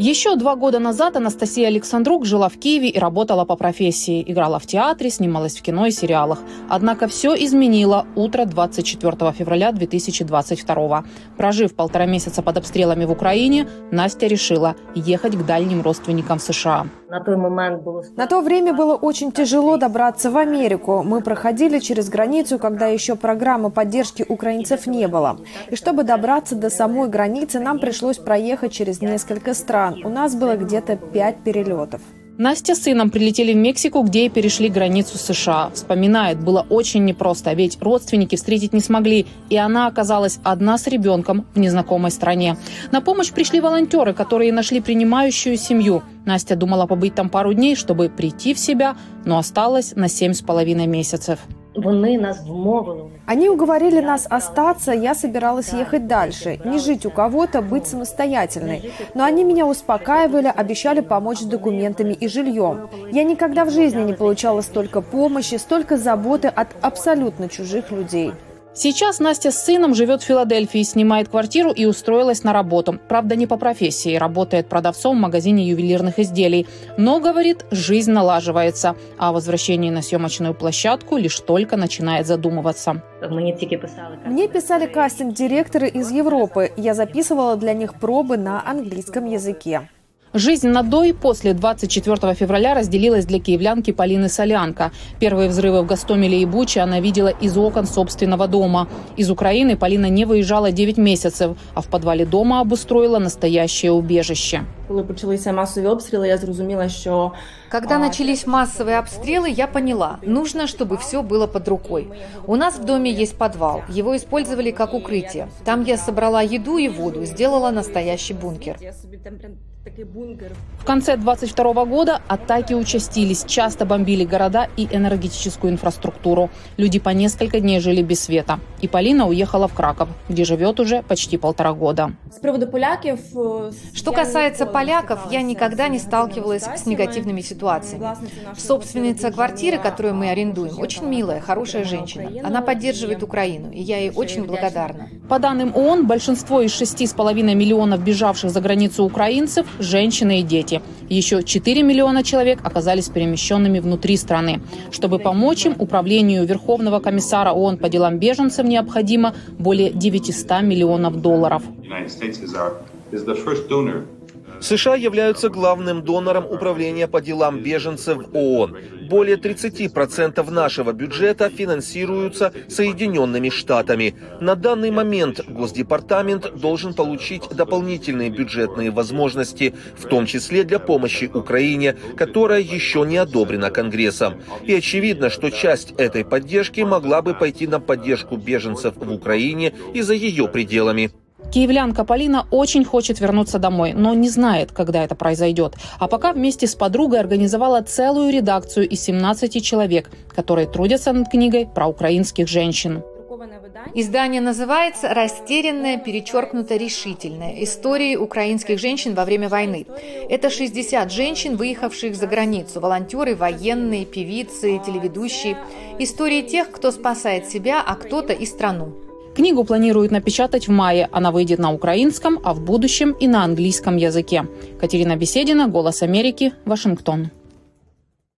Еще два года назад Анастасия Александрук жила в Киеве и работала по профессии. Играла в театре, снималась в кино и сериалах. Однако все изменило утро 24 февраля 2022 Прожив полтора месяца под обстрелами в Украине, Настя решила ехать к дальним родственникам в США. На той момент было... На то время было очень тяжело добраться в Америку. Мы проходили через границу, когда еще программы поддержки украинцев не было. И чтобы добраться до самой границы, нам пришлось проехать через несколько стран. У нас было где-то пять перелетов. Настя с сыном прилетели в Мексику, где и перешли границу США. Вспоминает, было очень непросто, ведь родственники встретить не смогли, и она оказалась одна с ребенком в незнакомой стране. На помощь пришли волонтеры, которые нашли принимающую семью. Настя думала побыть там пару дней, чтобы прийти в себя, но осталась на семь с половиной месяцев. Вони нас вмовили. Они уговорили нас остаться, я собиралась ехать дальше, не жить у кого-то, быть самостоятельной. Но они меня успокаивали, обещали помочь с документами и жильем. Я никогда в жизни не получала столько помощи, столько заботы от абсолютно чужих людей. Сейчас Настя с сыном живет в Филадельфии, снимает квартиру и устроилась на работу. Правда, не по профессии, работает продавцом в магазине ювелирных изделий. Но, говорит, жизнь налаживается. А о возвращении на съемочную площадку лишь только начинает задумываться. Мені тільки писали. Мне писали кастинг-директоры из Европы. Я записывала для них пробы на английском языке. Жизнь на до и после 24 февраля разделилась для киевлянки Полины Солянко. Первые взрывы в Гастомеле и Буче она видела из окон собственного дома. Из Украины Полина не выезжала 9 месяцев, а в подвале дома обустроила настоящее убежище. Коли почалися масові обстріли, я зрозуміла, що Когда начались массовые обстрелы, я поняла, нужно, чтобы все было под рукой. У нас в доме есть подвал, его использовали как укрытие. Там я собрала еду и воду, сделала настоящий бункер. я собі там прям такий бункер. В конце 22 года атаки участились, часто бомбили города и энергетическую инфраструктуру. Люди по несколько дней жили без света. И Полина уехала в Краков, где живет уже почти полтора года. З приводу поляків... е, Что я касается ніколи не поляков, я стикалася никогда не з сталкивалась с ситуаціями. негативными ситуациями. Власниця нашого Собственница будинку квартиры, була, которую мы а, арендуем, дуже очень жінка, милая, хорошая підтримала женщина. Україну, Она поддерживает і Украину, и я ей дуже очень вдячна. благодарна. По данным ООН, большинство из 6,5 миллионов бежавших за границу украинцев – женщины и дети. Еще 4 миллиона человек оказались перемещенными внутри страны. Чтобы помочь им, Управлению Верховного комиссара ООН по делам беженцев необходимо более 900 миллионов долларов. США являются главным донором Управления по делам беженцев ООН. Более 30% нашего бюджета финансируются Соединенными Штатами. На данный момент Госдепартамент должен получить дополнительные бюджетные возможности, в том числе для помощи Украине, которая еще не одобрена Конгрессом. И очевидно, что часть этой поддержки могла бы пойти на поддержку беженцев в Украине и за ее пределами. Киевлянка Полина очень хочет вернуться домой, но не знает, когда это произойдет. А пока вместе с подругой организовала целую редакцию из 17 человек, которые трудятся над книгой про украинских женщин. Издание называется «Растерянная, перечеркнуто решительная. Истории украинских женщин во время войны». Это 60 женщин, выехавших за границу, волонтеры, военные, певицы, телеведущие. Истории тех, кто спасает себя, а кто-то и страну. Книгу планируют напечатать в мае. Она выйдет на украинском, а в будущем и на английском языке. Катерина Беседина, «Голос Америки», Вашингтон.